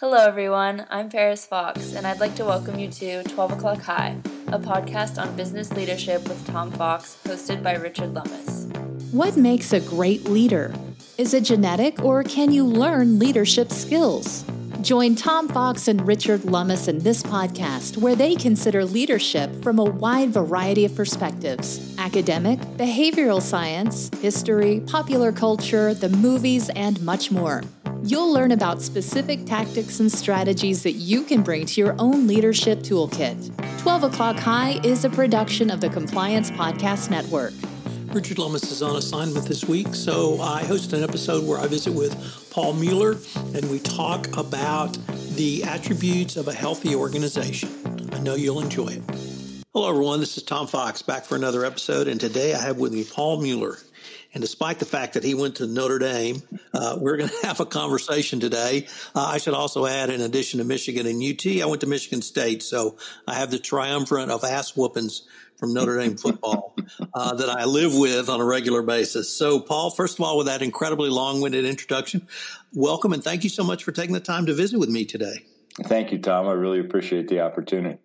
Hello, everyone. I'm Paris Fox, and I'd like to welcome you to 12 O'Clock High, a podcast on business leadership with Tom Fox, hosted by Richard Lummis. What makes a great leader? Is it genetic, or can you learn leadership skills? Join Tom Fox and Richard Lummis in this podcast, where they consider leadership from a wide variety of perspectives academic, behavioral science, history, popular culture, the movies, and much more. You'll learn about specific tactics and strategies that you can bring to your own leadership toolkit. 12 O'Clock High is a production of the Compliance Podcast Network. Richard Lummis is on assignment this week, so I host an episode where I visit with Paul Mueller and we talk about the attributes of a healthy organization. I know you'll enjoy it. Hello, everyone. This is Tom Fox back for another episode, and today I have with me Paul Mueller. And despite the fact that he went to Notre Dame, uh, we're going to have a conversation today. Uh, I should also add, in addition to Michigan and UT, I went to Michigan State. So I have the triumvirate of ass whoopings from Notre Dame football uh, that I live with on a regular basis. So, Paul, first of all, with that incredibly long winded introduction, welcome and thank you so much for taking the time to visit with me today. Thank you, Tom. I really appreciate the opportunity.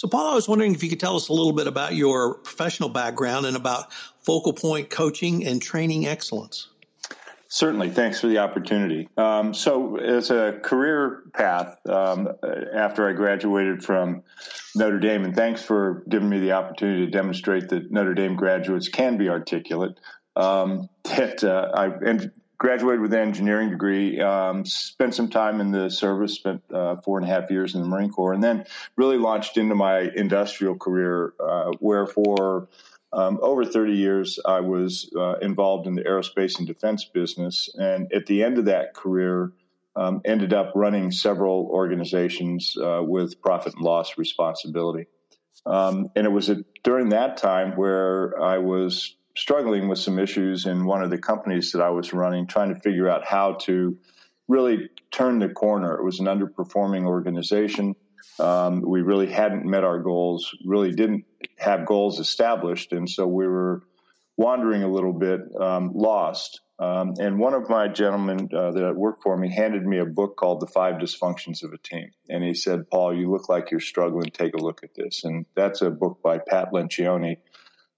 So, Paul, I was wondering if you could tell us a little bit about your professional background and about focal point coaching and training excellence. Certainly. Thanks for the opportunity. Um, so, as a career path, um, after I graduated from Notre Dame, and thanks for giving me the opportunity to demonstrate that Notre Dame graduates can be articulate. Um, that uh, I and graduated with an engineering degree, um, spent some time in the service, spent uh, four and a half years in the Marine Corps, and then really launched into my industrial career, uh, where for um, over 30 years, I was uh, involved in the aerospace and defense business. And at the end of that career, um, ended up running several organizations uh, with profit and loss responsibility. Um, and it was during that time where I was struggling with some issues in one of the companies that I was running, trying to figure out how to really turn the corner. It was an underperforming organization. Um, we really hadn't met our goals, really didn't have goals established. And so we were wandering a little bit, um, lost. Um, and one of my gentlemen uh, that worked for me handed me a book called The Five Dysfunctions of a Team. And he said, Paul, you look like you're struggling. Take a look at this. And that's a book by Pat Lencioni.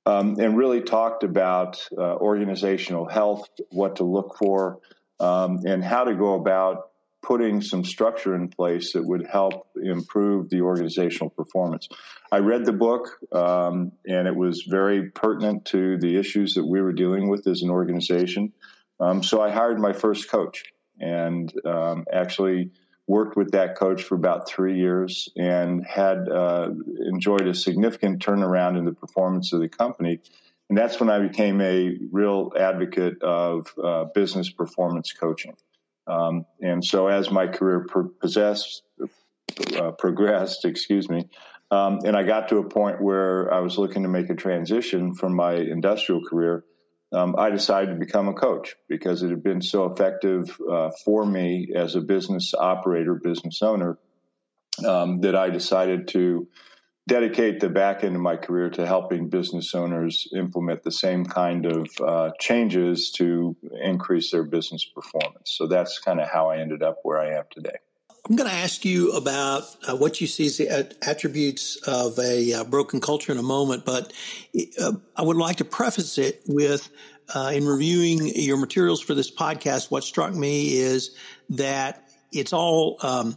Um, and really talked about uh, organizational health, what to look for, um, and how to go about putting some structure in place that would help improve the organizational performance. I read the book, um, and it was very pertinent to the issues that we were dealing with as an organization. Um, so I hired my first coach and um, actually worked with that coach for about three years and had uh, enjoyed a significant turnaround in the performance of the company. And that's when I became a real advocate of uh, business performance coaching. Um, and so, as my career possessed, uh, progressed, excuse me, um, and I got to a point where I was looking to make a transition from my industrial career, um, I decided to become a coach because it had been so effective uh, for me as a business operator, business owner, um, that I decided to dedicate the back end of my career to helping business owners implement the same kind of uh, changes to increase their business performance. So that's kind of how I ended up where I am today. I'm going to ask you about uh, what you see as the attributes of a uh, broken culture in a moment, but uh, I would like to preface it with uh, in reviewing your materials for this podcast, what struck me is that it's all um,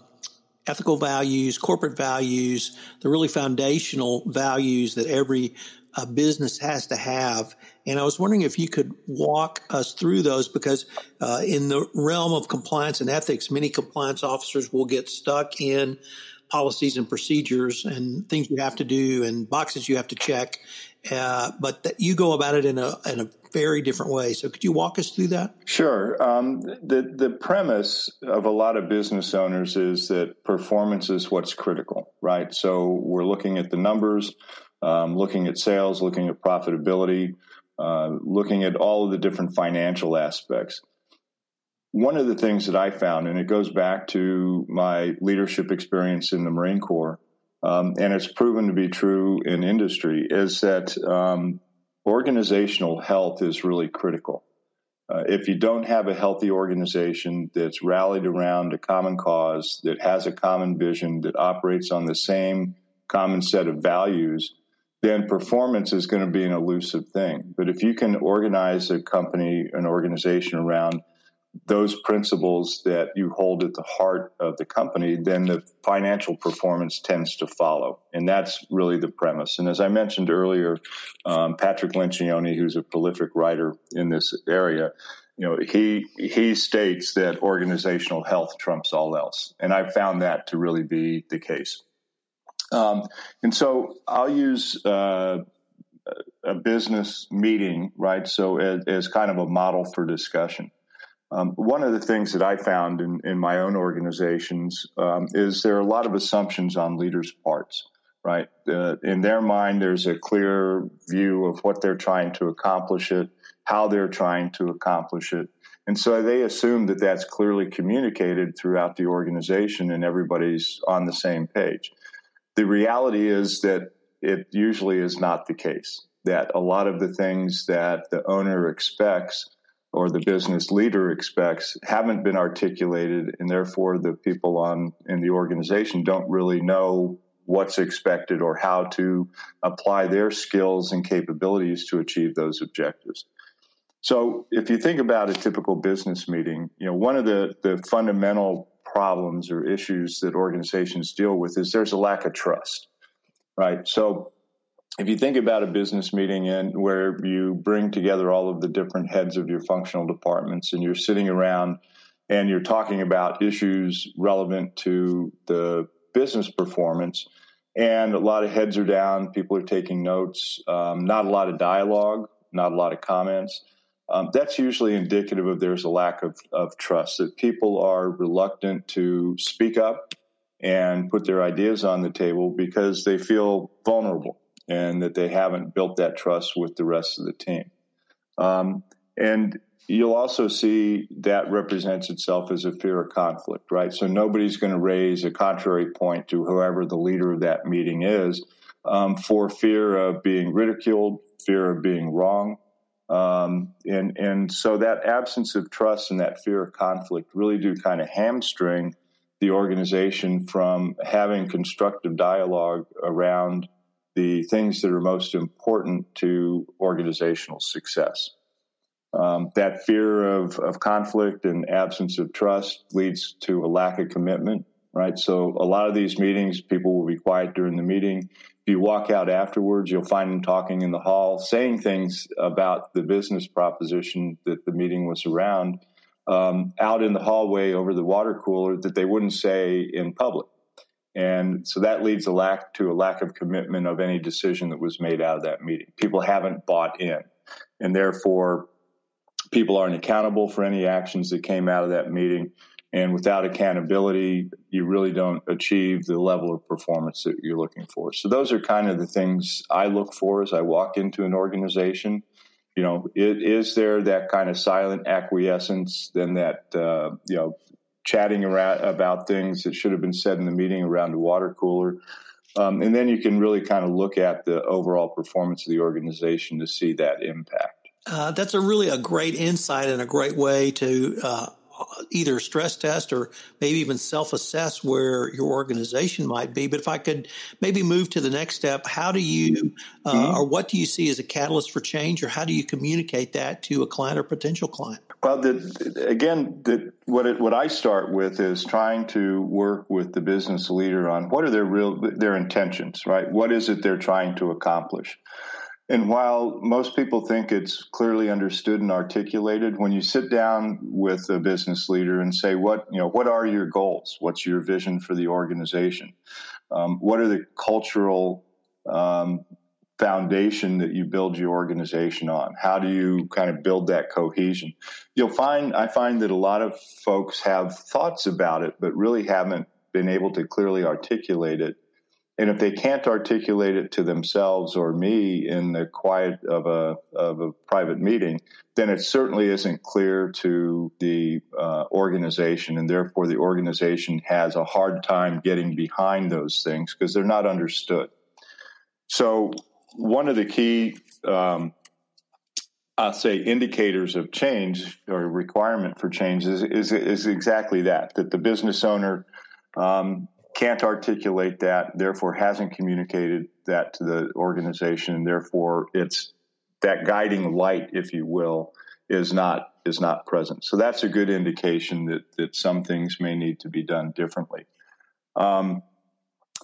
ethical values, corporate values, the really foundational values that every uh, business has to have. And I was wondering if you could walk us through those because uh, in the realm of compliance and ethics, many compliance officers will get stuck in policies and procedures and things you have to do and boxes you have to check. Uh, but that you go about it in a in a very different way. So, could you walk us through that? Sure. Um, the the premise of a lot of business owners is that performance is what's critical, right? So, we're looking at the numbers, um, looking at sales, looking at profitability, uh, looking at all of the different financial aspects. One of the things that I found, and it goes back to my leadership experience in the Marine Corps, um, and it's proven to be true in industry, is that um, organizational health is really critical. Uh, if you don't have a healthy organization that's rallied around a common cause, that has a common vision, that operates on the same common set of values, then performance is going to be an elusive thing. But if you can organize a company, an organization around those principles that you hold at the heart of the company, then the financial performance tends to follow. And that's really the premise. And as I mentioned earlier, um, Patrick Lencioni, who's a prolific writer in this area, you know, he he states that organizational health trumps all else, and I found that to really be the case. Um, and so I'll use uh, a business meeting, right? So as, as, kind of a model for discussion. Um, one of the things that I found in, in my own organizations um, is there are a lot of assumptions on leaders' parts, right? Uh, in their mind, there's a clear view of what they're trying to accomplish it, how they're trying to accomplish it. And so they assume that that's clearly communicated throughout the organization and everybody's on the same page. The reality is that it usually is not the case, that a lot of the things that the owner expects or the business leader expects haven't been articulated and therefore the people on in the organization don't really know what's expected or how to apply their skills and capabilities to achieve those objectives. So if you think about a typical business meeting, you know, one of the, the fundamental problems or issues that organizations deal with is there's a lack of trust, right? So if you think about a business meeting and where you bring together all of the different heads of your functional departments and you're sitting around and you're talking about issues relevant to the business performance and a lot of heads are down people are taking notes um, not a lot of dialogue not a lot of comments um, that's usually indicative of there's a lack of, of trust that people are reluctant to speak up and put their ideas on the table because they feel vulnerable and that they haven't built that trust with the rest of the team. Um, and you'll also see that represents itself as a fear of conflict, right? So nobody's going to raise a contrary point to whoever the leader of that meeting is um, for fear of being ridiculed, fear of being wrong. Um, and and so that absence of trust and that fear of conflict really do kind of hamstring the organization from having constructive dialogue around the things that are most important to organizational success. Um, that fear of, of conflict and absence of trust leads to a lack of commitment, right? So, a lot of these meetings, people will be quiet during the meeting. If you walk out afterwards, you'll find them talking in the hall, saying things about the business proposition that the meeting was around um, out in the hallway over the water cooler that they wouldn't say in public. And so that leads a lack to a lack of commitment of any decision that was made out of that meeting. People haven't bought in, and therefore people aren't accountable for any actions that came out of that meeting. And without accountability, you really don't achieve the level of performance that you're looking for. So those are kind of the things I look for as I walk into an organization. You know, it, is there that kind of silent acquiescence, then that uh, you know chatting around about things that should have been said in the meeting around the water cooler. Um, and then you can really kind of look at the overall performance of the organization to see that impact. Uh, that's a really a great insight and a great way to uh, either stress test or maybe even self assess where your organization might be. But if I could maybe move to the next step, how do you uh, mm-hmm. or what do you see as a catalyst for change, or how do you communicate that to a client or potential client? Well, the, again, the, what it, what I start with is trying to work with the business leader on what are their real their intentions, right? What is it they're trying to accomplish? And while most people think it's clearly understood and articulated, when you sit down with a business leader and say, "What you know? What are your goals? What's your vision for the organization? Um, what are the cultural um, foundation that you build your organization on? How do you kind of build that cohesion? You'll find I find that a lot of folks have thoughts about it, but really haven't been able to clearly articulate it and if they can't articulate it to themselves or me in the quiet of a of a private meeting, then it certainly isn't clear to the uh, organization, and therefore the organization has a hard time getting behind those things because they're not understood. So, one of the key um, I'll say indicators of change or requirement for change is, is, is exactly that, that the business owner um, can't articulate that, therefore hasn't communicated that to the organization, and therefore it's that guiding light, if you will, is not is not present. So that's a good indication that that some things may need to be done differently. Um,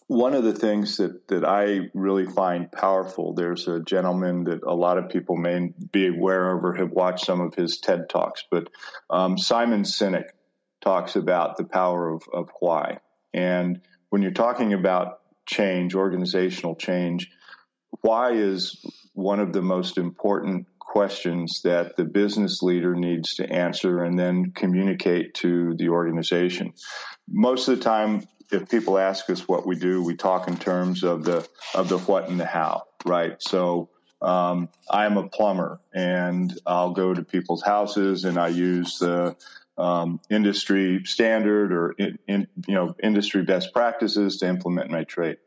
one of the things that, that I really find powerful, there's a gentleman that a lot of people may be aware of or have watched some of his TED Talks, but um, Simon Sinek talks about the power of, of why. And when you're talking about change, organizational change, why is one of the most important questions that the business leader needs to answer and then communicate to the organization. Most of the time, if people ask us what we do, we talk in terms of the of the what and the how, right? So um, I'm a plumber, and I'll go to people's houses, and I use the um, industry standard or in, in, you know industry best practices to implement my trade.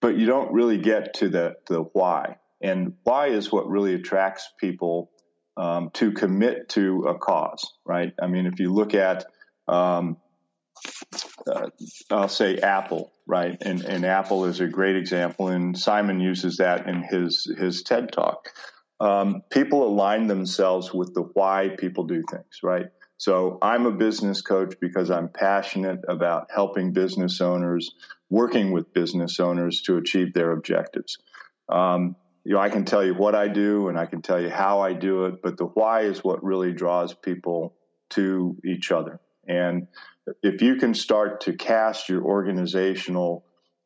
But you don't really get to the the why, and why is what really attracts people um, to commit to a cause, right? I mean, if you look at um, uh, I'll say Apple, right? And, and Apple is a great example, and Simon uses that in his his TED talk. Um, people align themselves with the why people do things, right? So I'm a business coach because I'm passionate about helping business owners, working with business owners to achieve their objectives. Um, you know, I can tell you what I do and I can tell you how I do it, but the why is what really draws people to each other. And if you can start to cast your organizational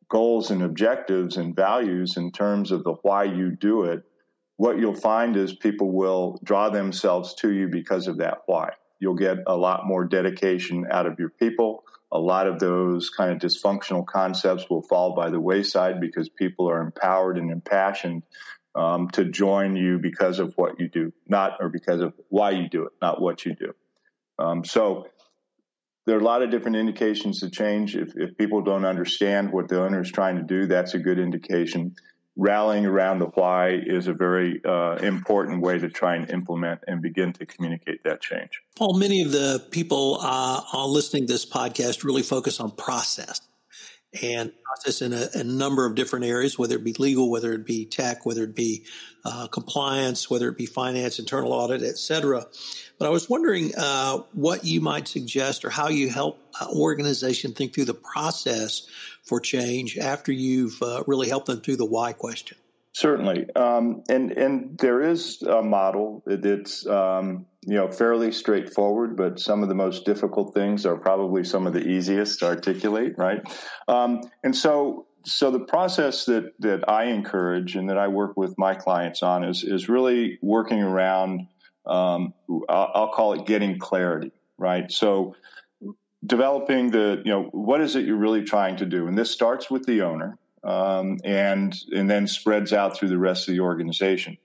goals and objectives and values in terms of the why you do it, what you'll find is people will draw themselves to you because of that why. You'll get a lot more dedication out of your people. A lot of those kind of dysfunctional concepts will fall by the wayside because people are empowered and impassioned um, to join you because of what you do, not or because of why you do it, not what you do. Um, so there are a lot of different indications to change. If, if people don't understand what the owner is trying to do, that's a good indication. Rallying around the why is a very uh, important way to try and implement and begin to communicate that change. Paul, many of the people uh, listening to this podcast really focus on process and process in a, a, number of different areas, whether it be legal, whether it be tech, whether it be uh, compliance, whether it be finance, internal audit, et cetera. But I was wondering uh, what you might suggest or how you help organization think through the process for change after you've uh, really helped them through the why question. Certainly, um, and and there is a model that's um, you know fairly straightforward, but some of the most difficult things are probably some of the easiest to articulate, right? Um, and so so the process that that I encourage and that I work with my clients on is is really working around. Um, I'll, I'll call it getting clarity, right? So developing the you know what is it you're really trying to do, and this starts with the owner um, and and then spreads out through the rest of the organization.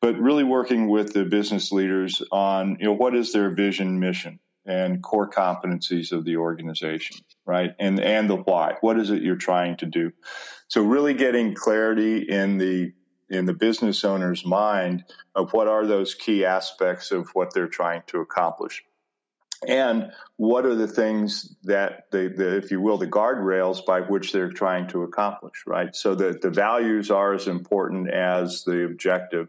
But really working with the business leaders on you know what is their vision, mission, and core competencies of the organization, right? And and the why. What is it you're trying to do? So really getting clarity in the in the business owner's mind of what are those key aspects of what they're trying to accomplish and what are the things that the, the, if you will the guardrails by which they're trying to accomplish right? So that the values are as important as the objective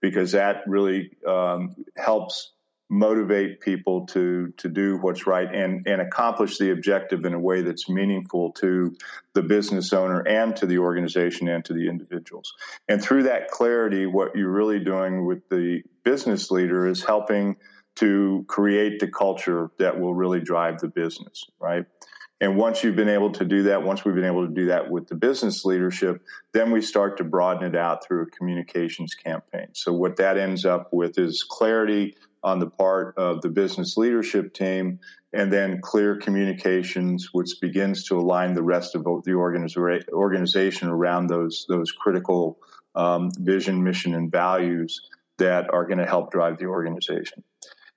because that really um, helps motivate people to to do what's right and and accomplish the objective in a way that's meaningful to the business owner and to the organization and to the individuals. And through that clarity what you're really doing with the business leader is helping to create the culture that will really drive the business, right? And once you've been able to do that, once we've been able to do that with the business leadership, then we start to broaden it out through a communications campaign. So what that ends up with is clarity on the part of the business leadership team and then clear communications, which begins to align the rest of the organization around those, those critical um, vision, mission, and values that are going to help drive the organization.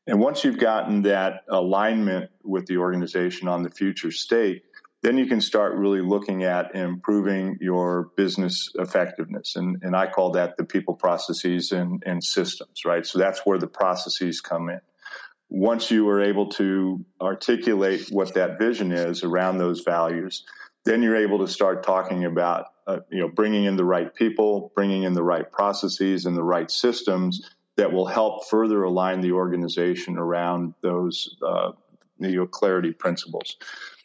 And once you've gotten that alignment with the organization on the future state, then you can start really looking at improving your business effectiveness. And, and I call that the people processes and, and systems, right? So that's where the processes come in. Once you are able to articulate what that vision is around those values, then you're able to start talking about, uh, you know, bringing in the right people, bringing in the right processes and the right systems that will help further align the organization around those, uh, you know, clarity principles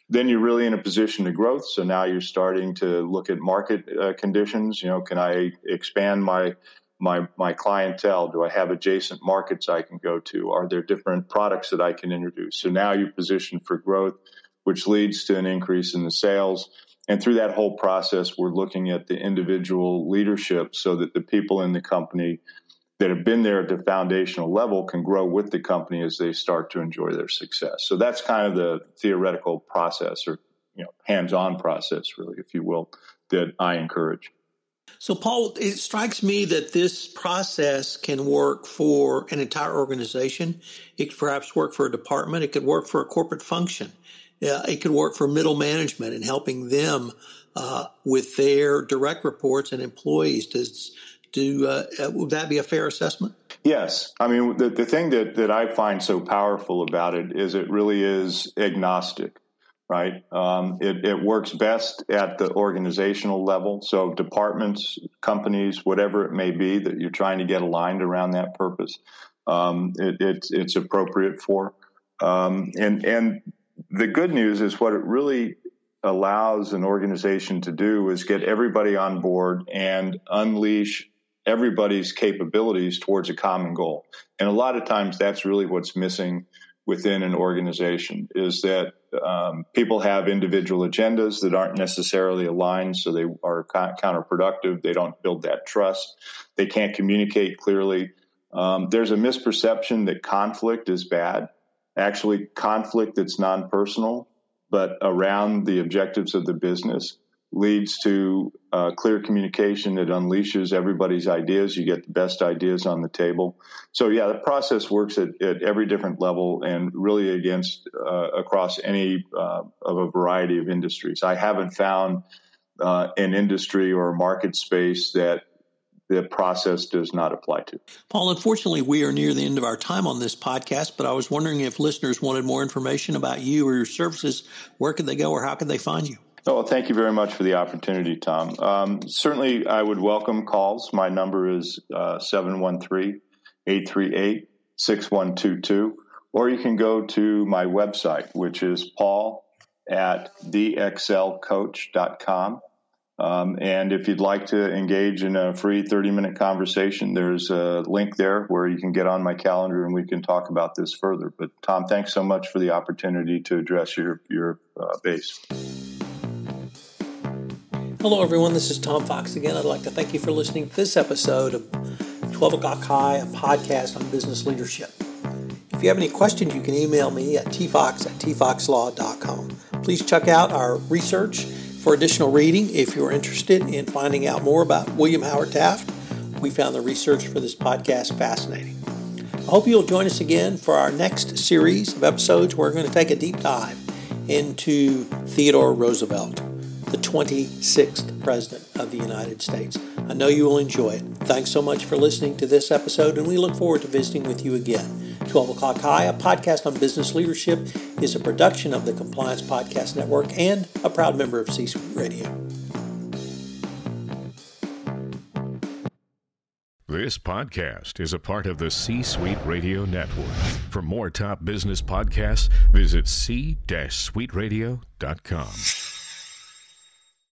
then you're really in a position to growth. So now you're starting to look at market uh, conditions. You know, can I expand my my my clientele? Do I have adjacent markets I can go to? Are there different products that I can introduce? So now you're positioned for growth, which leads to an increase in the sales. And through that whole process, we're looking at the individual leadership so that the people in the company that have been there at the foundational level can grow with the company as they start to enjoy their success. So that's kind of the theoretical process or you know hands-on process really if you will that I encourage. So Paul, it strikes me that this process can work for an entire organization. It could perhaps work for a department, it could work for a corporate function. Uh, it could work for middle management and helping them uh, with their direct reports and employees. Does do uh, uh, would that be a fair assessment? Yes. I mean, the, the thing that, that I find so powerful about it is it really is agnostic, right? Um, it, it works best at the organizational level. So, departments, companies, whatever it may be that you're trying to get aligned around that purpose, um, it, it's, it's appropriate for. Um, and, and the good news is what it really allows an organization to do is get everybody on board and unleash everybody's capabilities towards a common goal. And a lot of times that's really what's missing within an organization is that um, people have individual agendas that aren't necessarily aligned, so they are counterproductive. They don't build that trust. They can't communicate clearly. Um, there's a misperception that conflict is bad. Actually, conflict that's non personal, but around the objectives of the business leads to uh, clear communication. It unleashes everybody's ideas. You get the best ideas on the table. So yeah, the process works at, at every different level and really against uh, across any uh, of a variety of industries. I haven't found uh, an industry or a market space that the process does not apply to. Paul, unfortunately, we are near the end of our time on this podcast, but I was wondering if listeners wanted more information about you or your services, where could they go or how could they find you? Oh, thank you very much for the opportunity, Tom. Um, certainly, I would welcome calls. My number is uh, 713 838 6122. Or you can go to my website, which is paul at thexcelcoach.com. Um, and if you'd like to engage in a free 30 minute conversation, there's a link there where you can get on my calendar and we can talk about this further. But Tom, thanks so much for the opportunity to address your, your uh, base. Hello, everyone. This is Tom Fox again. I'd like to thank you for listening to this episode of 12 O'Clock High, a podcast on business leadership. If you have any questions, you can email me at tfox at tfoxlaw.com. Please check out our research for additional reading if you're interested in finding out more about William Howard Taft. We found the research for this podcast fascinating. I hope you'll join us again for our next series of episodes. Where we're going to take a deep dive into Theodore Roosevelt the 26th President of the United States. I know you will enjoy it. Thanks so much for listening to this episode, and we look forward to visiting with you again. 12 O'Clock High, a podcast on business leadership, is a production of the Compliance Podcast Network and a proud member of C Suite Radio. This podcast is a part of the C Suite Radio Network. For more top business podcasts, visit c-suiteradio.com.